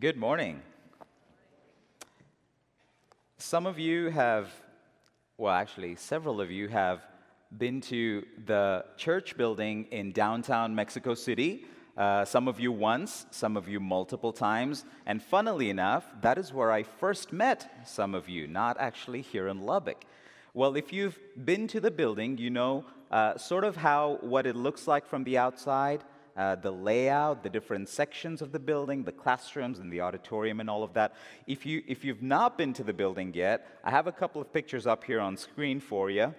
Good morning. Some of you have, well, actually, several of you have been to the church building in downtown Mexico City. Uh, some of you once, some of you multiple times. And funnily enough, that is where I first met some of you, not actually here in Lubbock. Well, if you've been to the building, you know uh, sort of how what it looks like from the outside uh, the layout, the different sections of the building, the classrooms and the auditorium and all of that. If, you, if you've not been to the building yet, I have a couple of pictures up here on screen for you.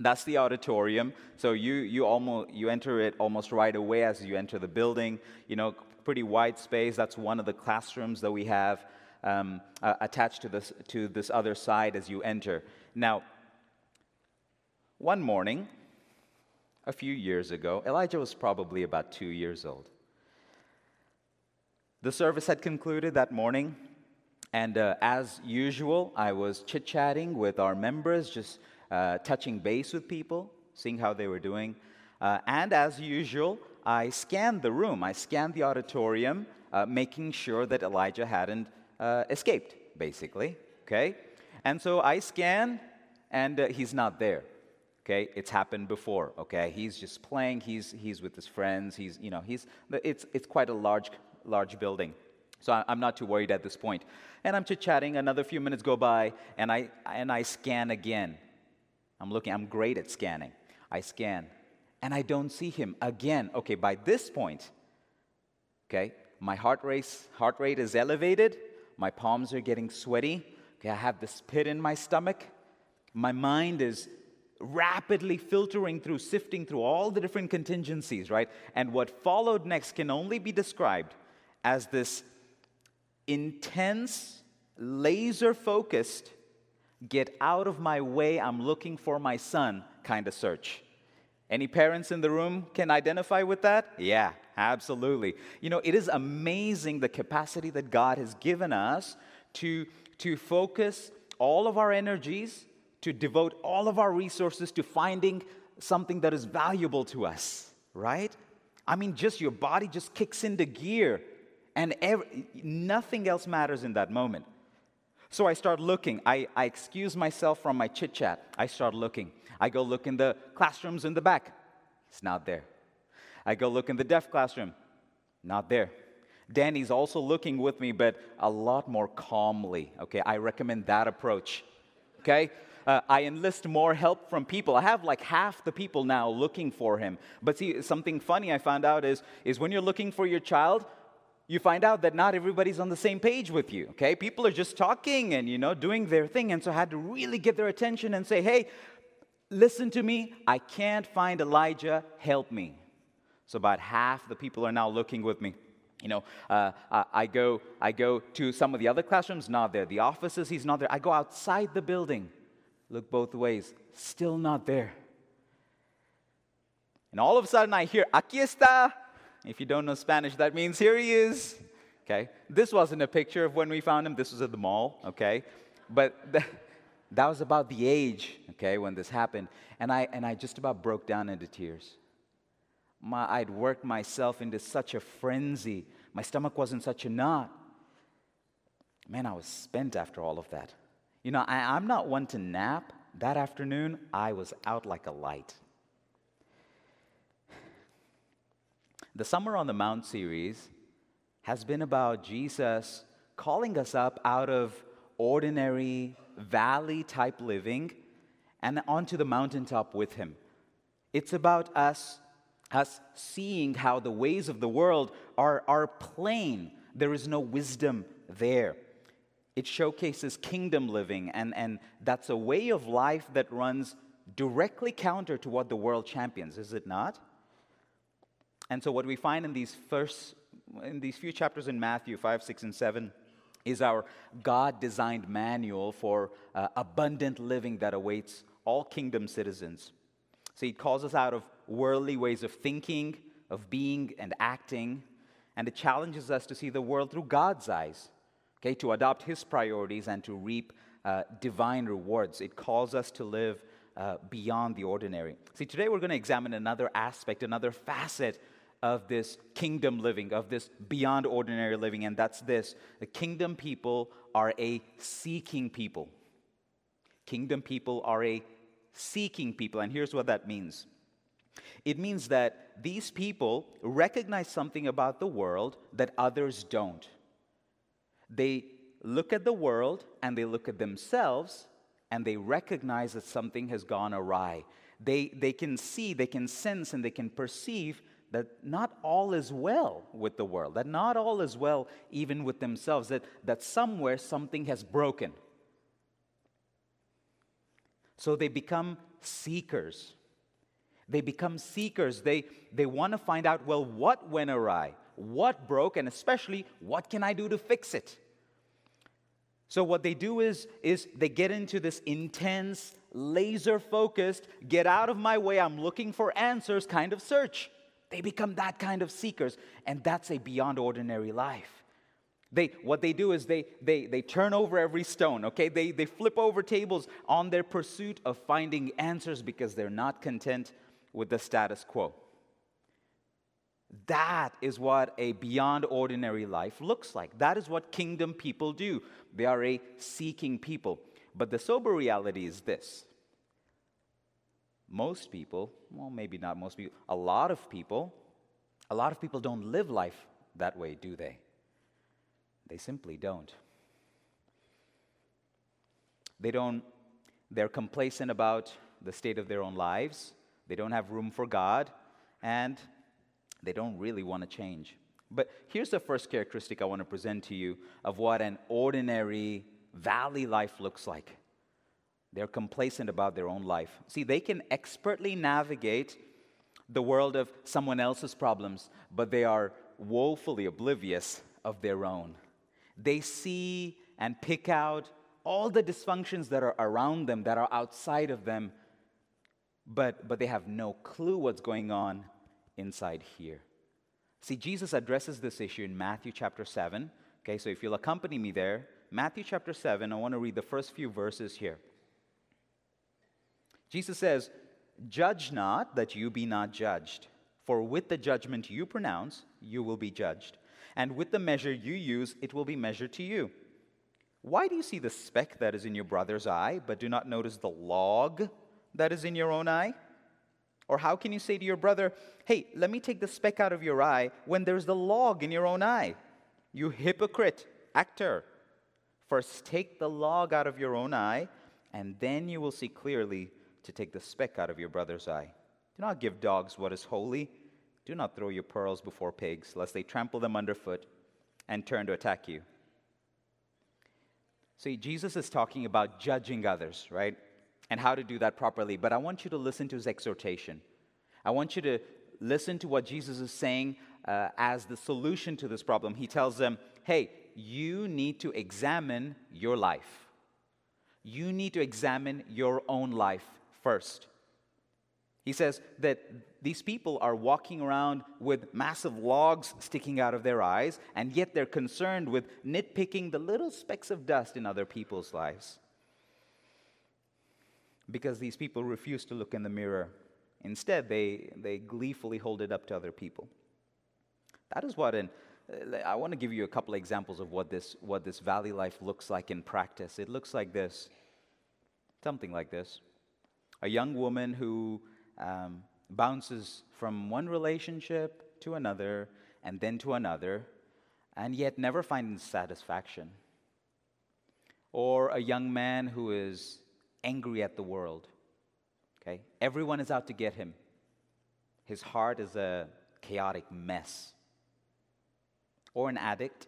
That's the auditorium. So you, you, almost, you enter it almost right away as you enter the building. You know, pretty wide space. That's one of the classrooms that we have um, uh, attached to this, to this other side as you enter. Now, one morning, a few years ago. Elijah was probably about two years old. The service had concluded that morning, and uh, as usual, I was chit chatting with our members, just uh, touching base with people, seeing how they were doing. Uh, and as usual, I scanned the room, I scanned the auditorium, uh, making sure that Elijah hadn't uh, escaped, basically. Okay? And so I scan, and uh, he's not there okay? It's happened before okay? He's just playing he's he's with his friends he's you know he's it's it's quite a large large building. So i'm not too worried at this point. And i'm chit chatting another few minutes go by and i and i scan again. I'm looking i'm great at scanning. I scan and i don't see him again. Okay by this point okay my heart rate heart rate is elevated. My palms are getting sweaty. Okay i have this pit in my stomach. My mind is rapidly filtering through, sifting through all the different contingencies, right? And what followed next can only be described as this intense, laser focused, get out of my way, I'm looking for my son kind of search. Any parents in the room can identify with that? Yeah, absolutely. You know, it is amazing the capacity that God has given us to, to focus all of our energies to devote all of our resources to finding something that is valuable to us, right? I mean, just your body just kicks into gear and every, nothing else matters in that moment. So I start looking. I, I excuse myself from my chit chat. I start looking. I go look in the classrooms in the back. It's not there. I go look in the deaf classroom. Not there. Danny's also looking with me, but a lot more calmly. Okay, I recommend that approach. Okay? Uh, I enlist more help from people. I have like half the people now looking for him. But see, something funny I found out is, is when you're looking for your child, you find out that not everybody's on the same page with you, okay? People are just talking and, you know, doing their thing. And so I had to really get their attention and say, hey, listen to me. I can't find Elijah. Help me. So about half the people are now looking with me. You know, uh, I, go, I go to some of the other classrooms, not there. The offices, he's not there. I go outside the building look both ways, still not there. And all of a sudden I hear, aquí está. If you don't know Spanish, that means here he is. Okay? This wasn't a picture of when we found him, this was at the mall, okay? But th- that was about the age, okay, when this happened. And I, and I just about broke down into tears. My, I'd worked myself into such a frenzy. My stomach was in such a knot. Man, I was spent after all of that. You know, I, I'm not one to nap. That afternoon, I was out like a light. The Summer on the Mount series has been about Jesus calling us up out of ordinary valley type living and onto the mountaintop with him. It's about us us seeing how the ways of the world are, are plain. There is no wisdom there. It showcases kingdom living, and, and that's a way of life that runs directly counter to what the world champions, is it not? And so, what we find in these first, in these few chapters in Matthew 5, 6, and 7 is our God designed manual for uh, abundant living that awaits all kingdom citizens. So, He calls us out of worldly ways of thinking, of being, and acting, and it challenges us to see the world through God's eyes okay, to adopt his priorities and to reap uh, divine rewards. It calls us to live uh, beyond the ordinary. See, today we're going to examine another aspect, another facet of this kingdom living, of this beyond ordinary living, and that's this the kingdom people are a seeking people. Kingdom people are a seeking people, and here's what that means it means that these people recognize something about the world that others don't. They look at the world and they look at themselves and they recognize that something has gone awry. They, they can see, they can sense, and they can perceive that not all is well with the world, that not all is well even with themselves, that, that somewhere something has broken. So they become seekers. They become seekers. They, they want to find out, well, what went awry? What broke? And especially, what can I do to fix it? So what they do is, is they get into this intense, laser focused, get out of my way, I'm looking for answers kind of search. They become that kind of seekers, and that's a beyond ordinary life. They, what they do is they, they, they turn over every stone, okay? They, they flip over tables on their pursuit of finding answers because they're not content with the status quo. That is what a beyond ordinary life looks like. That is what kingdom people do. They are a seeking people. But the sober reality is this most people, well, maybe not most people, a lot of people, a lot of people don't live life that way, do they? They simply don't. They don't, they're complacent about the state of their own lives, they don't have room for God, and they don't really want to change. But here's the first characteristic I want to present to you of what an ordinary valley life looks like. They're complacent about their own life. See, they can expertly navigate the world of someone else's problems, but they are woefully oblivious of their own. They see and pick out all the dysfunctions that are around them, that are outside of them, but, but they have no clue what's going on inside here. See, Jesus addresses this issue in Matthew chapter 7. Okay, so if you'll accompany me there, Matthew chapter 7, I want to read the first few verses here. Jesus says, Judge not that you be not judged, for with the judgment you pronounce, you will be judged, and with the measure you use, it will be measured to you. Why do you see the speck that is in your brother's eye, but do not notice the log that is in your own eye? Or how can you say to your brother, Hey, let me take the speck out of your eye when there's the log in your own eye? You hypocrite, actor. First take the log out of your own eye, and then you will see clearly to take the speck out of your brother's eye. Do not give dogs what is holy. Do not throw your pearls before pigs, lest they trample them underfoot and turn to attack you. See, Jesus is talking about judging others, right? And how to do that properly. But I want you to listen to his exhortation. I want you to listen to what Jesus is saying uh, as the solution to this problem. He tells them, hey, you need to examine your life. You need to examine your own life first. He says that these people are walking around with massive logs sticking out of their eyes, and yet they're concerned with nitpicking the little specks of dust in other people's lives. Because these people refuse to look in the mirror. Instead, they, they gleefully hold it up to other people. That is what an I want to give you a couple of examples of what this, what this valley life looks like in practice. It looks like this something like this a young woman who um, bounces from one relationship to another and then to another, and yet never finds satisfaction. Or a young man who is angry at the world. Okay? Everyone is out to get him. His heart is a chaotic mess. Or an addict,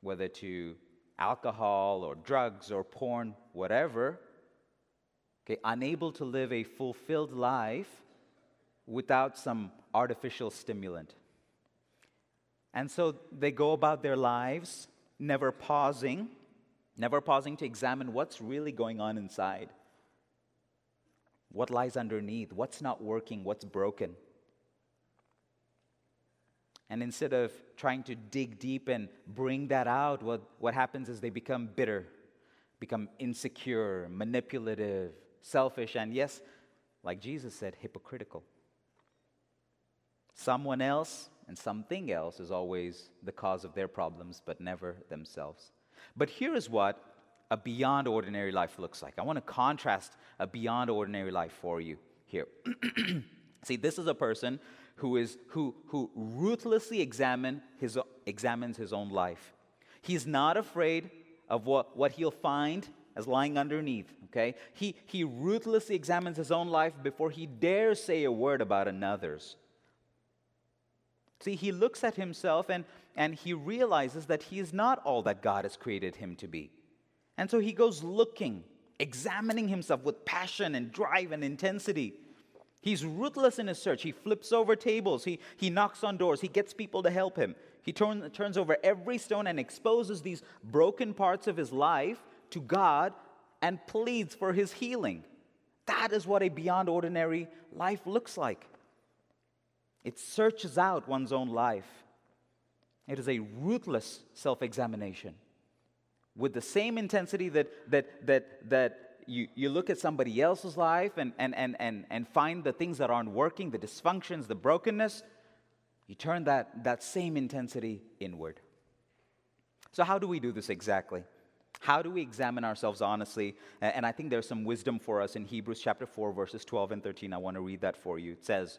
whether to alcohol or drugs or porn, whatever, okay, unable to live a fulfilled life without some artificial stimulant. And so they go about their lives, never pausing, never pausing to examine what's really going on inside. What lies underneath? What's not working? What's broken? And instead of trying to dig deep and bring that out, what, what happens is they become bitter, become insecure, manipulative, selfish, and yes, like Jesus said, hypocritical. Someone else and something else is always the cause of their problems, but never themselves. But here is what a beyond ordinary life looks like. I want to contrast a beyond ordinary life for you here. See, this is a person who, is, who, who ruthlessly examine his, examines his own life. He's not afraid of what, what he'll find as lying underneath, okay? He, he ruthlessly examines his own life before he dares say a word about another's. See, he looks at himself and, and he realizes that he is not all that God has created him to be. And so he goes looking, examining himself with passion and drive and intensity. He's ruthless in his search. He flips over tables. He, he knocks on doors. He gets people to help him. He turn, turns over every stone and exposes these broken parts of his life to God and pleads for his healing. That is what a beyond ordinary life looks like. It searches out one's own life. It is a ruthless self examination with the same intensity that, that, that, that you, you look at somebody else's life and, and, and, and, and find the things that aren't working, the dysfunctions, the brokenness, you turn that, that same intensity inward. So, how do we do this exactly? How do we examine ourselves honestly? And I think there's some wisdom for us in Hebrews chapter 4, verses 12 and 13. I want to read that for you. It says,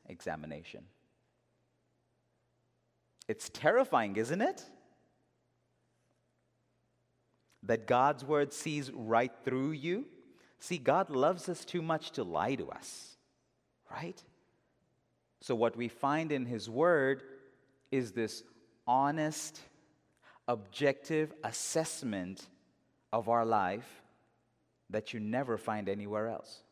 examination? It's terrifying, isn't it? That God's word sees right through you. See, God loves us too much to lie to us, right? So, what we find in His word is this honest, objective assessment of our life that you never find anywhere else.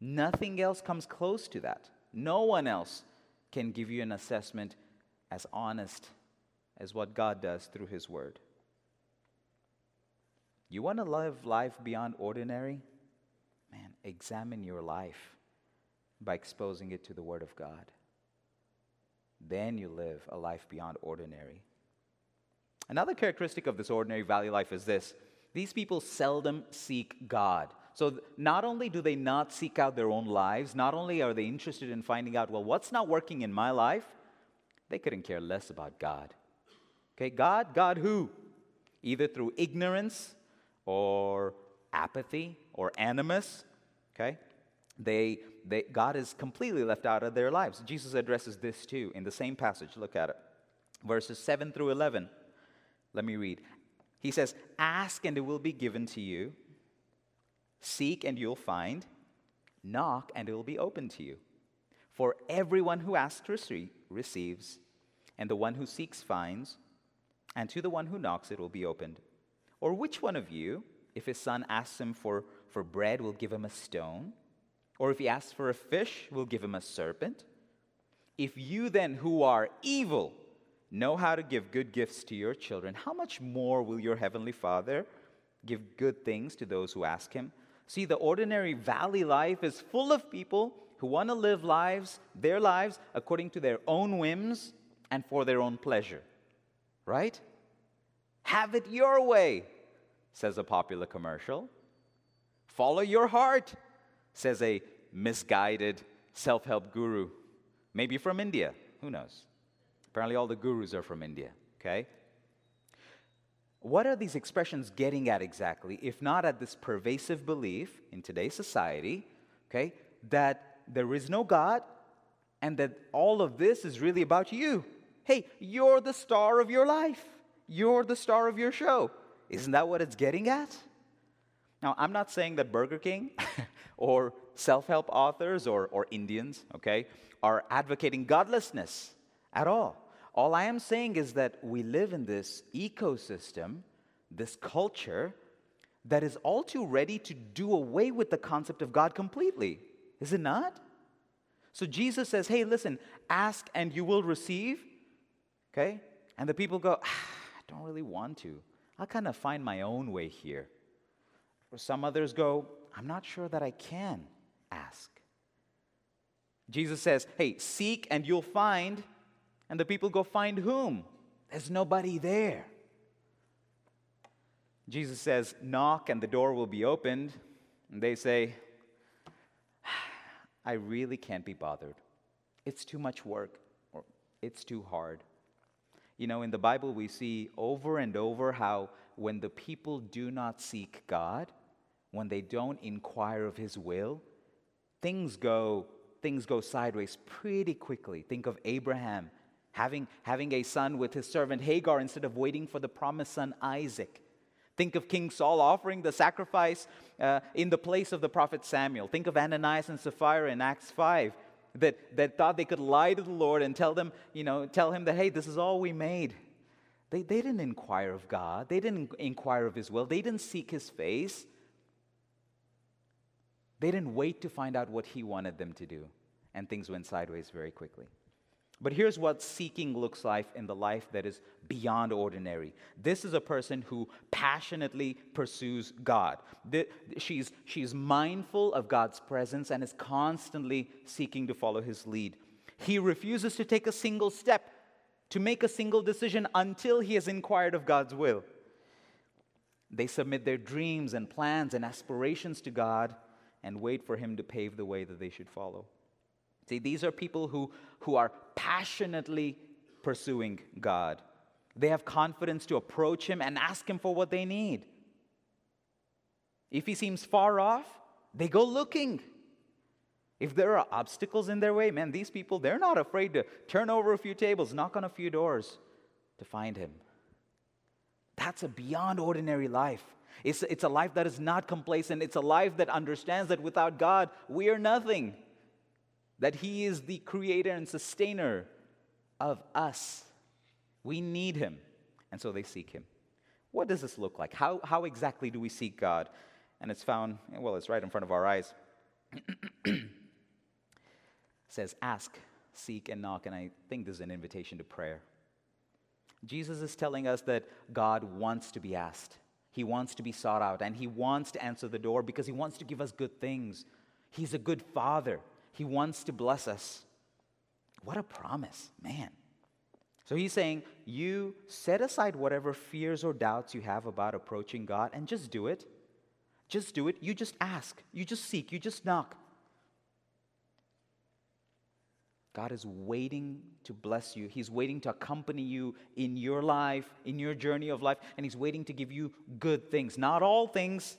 Nothing else comes close to that. No one else can give you an assessment as honest as what God does through His Word. You want to live life beyond ordinary? Man, examine your life by exposing it to the Word of God. Then you live a life beyond ordinary. Another characteristic of this ordinary valley life is this these people seldom seek God. So, not only do they not seek out their own lives, not only are they interested in finding out, well, what's not working in my life, they couldn't care less about God. Okay, God, God who? Either through ignorance or apathy or animus, okay? They, they, God is completely left out of their lives. Jesus addresses this too in the same passage. Look at it. Verses 7 through 11. Let me read. He says, Ask and it will be given to you, seek and you'll find, knock and it will be open to you. For everyone who asks receives, and the one who seeks finds, and to the one who knocks it will be opened. Or which one of you, if his son asks him for, for bread, will give him a stone? Or if he asks for a fish, will give him a serpent? If you then, who are evil, know how to give good gifts to your children, how much more will your heavenly Father give good things to those who ask him? See, the ordinary valley life is full of people who want to live lives, their lives, according to their own whims and for their own pleasure. Right? Have it your way, says a popular commercial. Follow your heart, says a misguided self help guru, maybe from India. Who knows? Apparently, all the gurus are from India, okay? What are these expressions getting at exactly, if not at this pervasive belief in today's society, okay, that there is no God and that all of this is really about you? Hey, you're the star of your life, you're the star of your show. Isn't that what it's getting at? Now, I'm not saying that Burger King or self help authors or, or Indians, okay, are advocating godlessness at all. All I am saying is that we live in this ecosystem, this culture, that is all too ready to do away with the concept of God completely. Is it not? So Jesus says, hey, listen, ask and you will receive. Okay? And the people go, ah, I don't really want to. I'll kind of find my own way here. Or some others go, I'm not sure that I can ask. Jesus says, hey, seek and you'll find. And the people go, find whom? There's nobody there. Jesus says, knock and the door will be opened. And they say, ah, I really can't be bothered. It's too much work, or it's too hard. You know, in the Bible, we see over and over how when the people do not seek God, when they don't inquire of His will, things go, things go sideways pretty quickly. Think of Abraham having, having a son with his servant Hagar instead of waiting for the promised son Isaac. Think of King Saul offering the sacrifice uh, in the place of the prophet Samuel. Think of Ananias and Sapphira in Acts 5 that, that thought they could lie to the Lord and tell them, you know, tell him that, hey, this is all we made. They, they didn't inquire of God. They didn't inquire of his will. They didn't seek his face. They didn't wait to find out what he wanted them to do. And things went sideways very quickly. But here's what seeking looks like in the life that is beyond ordinary. This is a person who passionately pursues God. She's, she's mindful of God's presence and is constantly seeking to follow his lead. He refuses to take a single step, to make a single decision until he has inquired of God's will. They submit their dreams and plans and aspirations to God and wait for him to pave the way that they should follow. See, these are people who, who are passionately pursuing God. They have confidence to approach Him and ask Him for what they need. If He seems far off, they go looking. If there are obstacles in their way, man, these people, they're not afraid to turn over a few tables, knock on a few doors to find Him. That's a beyond ordinary life. It's, it's a life that is not complacent. It's a life that understands that without God, we are nothing that He is the creator and sustainer of us. We need Him. And so they seek Him. What does this look like? How, how exactly do we seek God? And it's found, well, it's right in front of our eyes. says, ask, seek, and knock. And I think this is an invitation to prayer. Jesus is telling us that God wants to be asked. He wants to be sought out, and He wants to answer the door because He wants to give us good things. He's a good Father. He wants to bless us. What a promise, man. So he's saying, you set aside whatever fears or doubts you have about approaching God and just do it. Just do it. You just ask. You just seek. You just knock. God is waiting to bless you. He's waiting to accompany you in your life, in your journey of life, and He's waiting to give you good things. Not all things,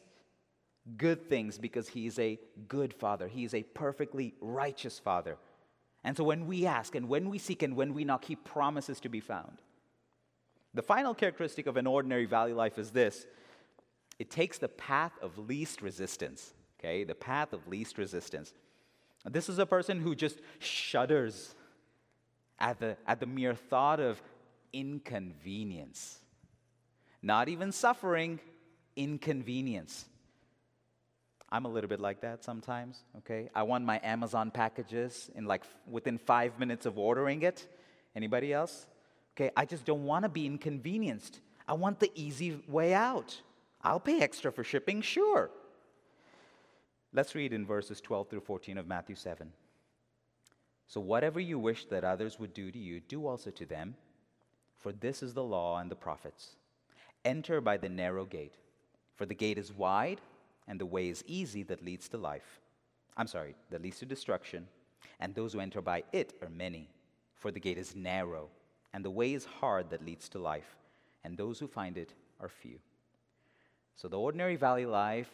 good things because He is a good Father. He is a perfectly righteous Father. And so when we ask and when we seek and when we knock, He promises to be found. The final characteristic of an ordinary valley life is this it takes the path of least resistance. Okay, the path of least resistance. This is a person who just shudders at the, at the mere thought of inconvenience. Not even suffering, inconvenience. I'm a little bit like that sometimes, okay? I want my Amazon packages in like within five minutes of ordering it. Anybody else? Okay, I just don't want to be inconvenienced. I want the easy way out. I'll pay extra for shipping, sure. Let's read in verses 12 through 14 of Matthew 7. So, whatever you wish that others would do to you, do also to them, for this is the law and the prophets. Enter by the narrow gate, for the gate is wide and the way is easy that leads to life. I'm sorry, that leads to destruction, and those who enter by it are many. For the gate is narrow, and the way is hard that leads to life, and those who find it are few. So the ordinary valley life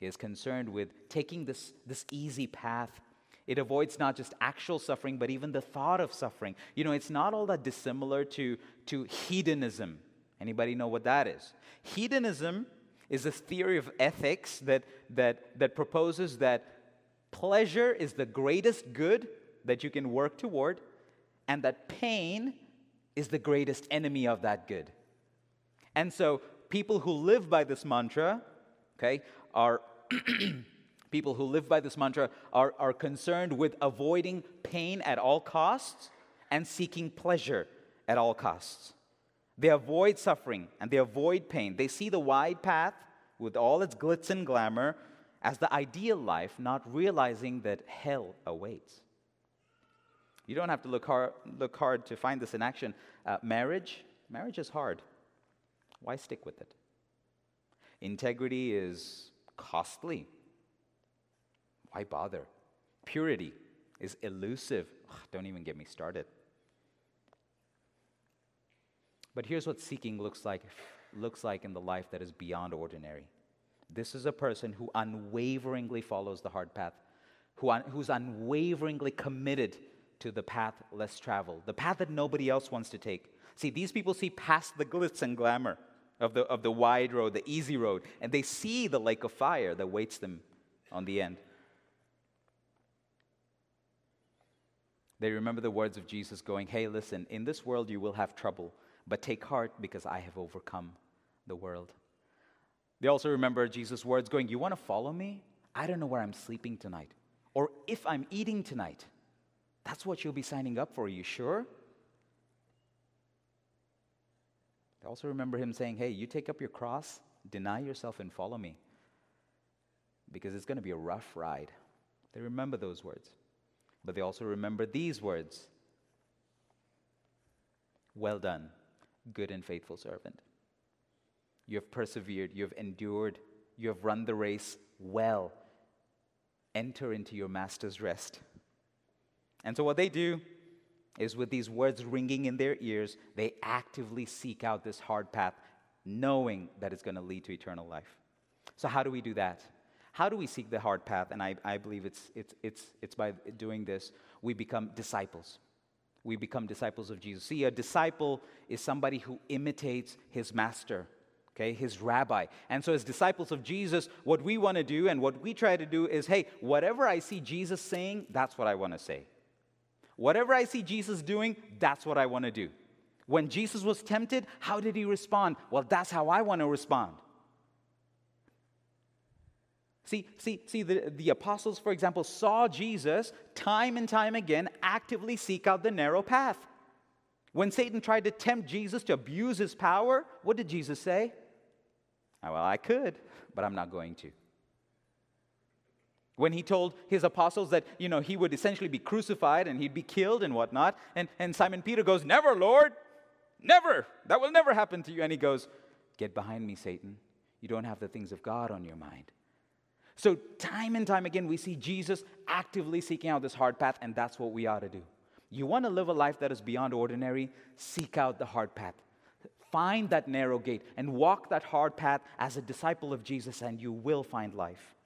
is concerned with taking this, this easy path. It avoids not just actual suffering, but even the thought of suffering. You know, it's not all that dissimilar to, to hedonism. Anybody know what that is? Hedonism is a theory of ethics that, that, that proposes that pleasure is the greatest good that you can work toward, and that pain is the greatest enemy of that good. And so, people who live by this mantra, okay, are People who live by this mantra are, are concerned with avoiding pain at all costs and seeking pleasure at all costs. They avoid suffering and they avoid pain. They see the wide path with all its glitz and glamour as the ideal life, not realizing that hell awaits. You don't have to look hard, look hard to find this in action. Uh, marriage, marriage is hard. Why stick with it? Integrity is costly. Why bother? Purity is elusive. Ugh, don't even get me started. But here's what seeking looks like looks like in the life that is beyond ordinary. This is a person who unwaveringly follows the hard path, who un, who's unwaveringly committed to the path less traveled, the path that nobody else wants to take. See, these people see past the glitz and glamour of the, of the wide road, the easy road, and they see the lake of fire that waits them on the end. They remember the words of Jesus going, Hey, listen, in this world you will have trouble, but take heart because I have overcome the world. They also remember Jesus' words going, You want to follow me? I don't know where I'm sleeping tonight, or if I'm eating tonight. That's what you'll be signing up for. Are you sure? They also remember him saying, Hey, you take up your cross, deny yourself, and follow me. Because it's going to be a rough ride. They remember those words. But they also remember these words Well done, good and faithful servant. You have persevered, you have endured, you have run the race well. Enter into your master's rest. And so, what they do is with these words ringing in their ears, they actively seek out this hard path, knowing that it's going to lead to eternal life. So, how do we do that? How do we seek the hard path? And I, I believe it's, it's, it's, it's by doing this, we become disciples. We become disciples of Jesus. See, a disciple is somebody who imitates his master okay, his rabbi. And so, as disciples of Jesus, what we want to do and what we try to do is hey, whatever I see Jesus saying, that's what I want to say. Whatever I see Jesus doing, that's what I want to do. When Jesus was tempted, how did he respond? Well, that's how I want to respond. See, see, see the, the apostles, for example, saw Jesus time and time again actively seek out the narrow path. When Satan tried to tempt Jesus to abuse his power, what did Jesus say? Ah, well, I could, but I'm not going to. When he told his apostles that, you know, he would essentially be crucified and he'd be killed and whatnot, and, and Simon Peter goes, Never, Lord, never. That will never happen to you. And he goes, Get behind me, Satan. You don't have the things of God on your mind. So, time and time again, we see Jesus actively seeking out this hard path, and that's what we ought to do. You want to live a life that is beyond ordinary? Seek out the hard path. Find that narrow gate and walk that hard path as a disciple of Jesus, and you will find life.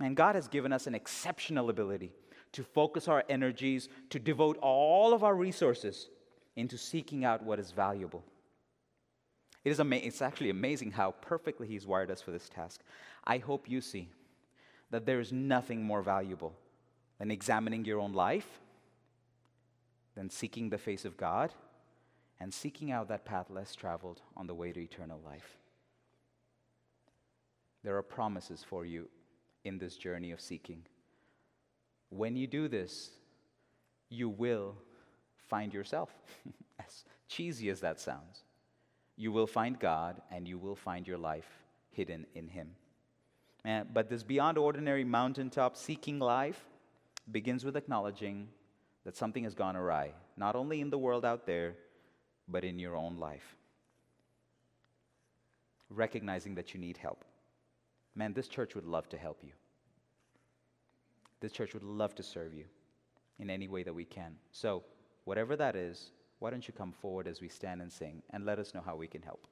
And God has given us an exceptional ability to focus our energies, to devote all of our resources into seeking out what is valuable. It is ama- it's actually amazing how perfectly He's wired us for this task. I hope you see that there is nothing more valuable than examining your own life, than seeking the face of God, and seeking out that path less traveled on the way to eternal life. There are promises for you in this journey of seeking. When you do this, you will find yourself, as cheesy as that sounds. You will find God and you will find your life hidden in Him. And, but this beyond ordinary mountaintop seeking life begins with acknowledging that something has gone awry, not only in the world out there, but in your own life. Recognizing that you need help. Man, this church would love to help you. This church would love to serve you in any way that we can. So, whatever that is, why don't you come forward as we stand and sing and let us know how we can help?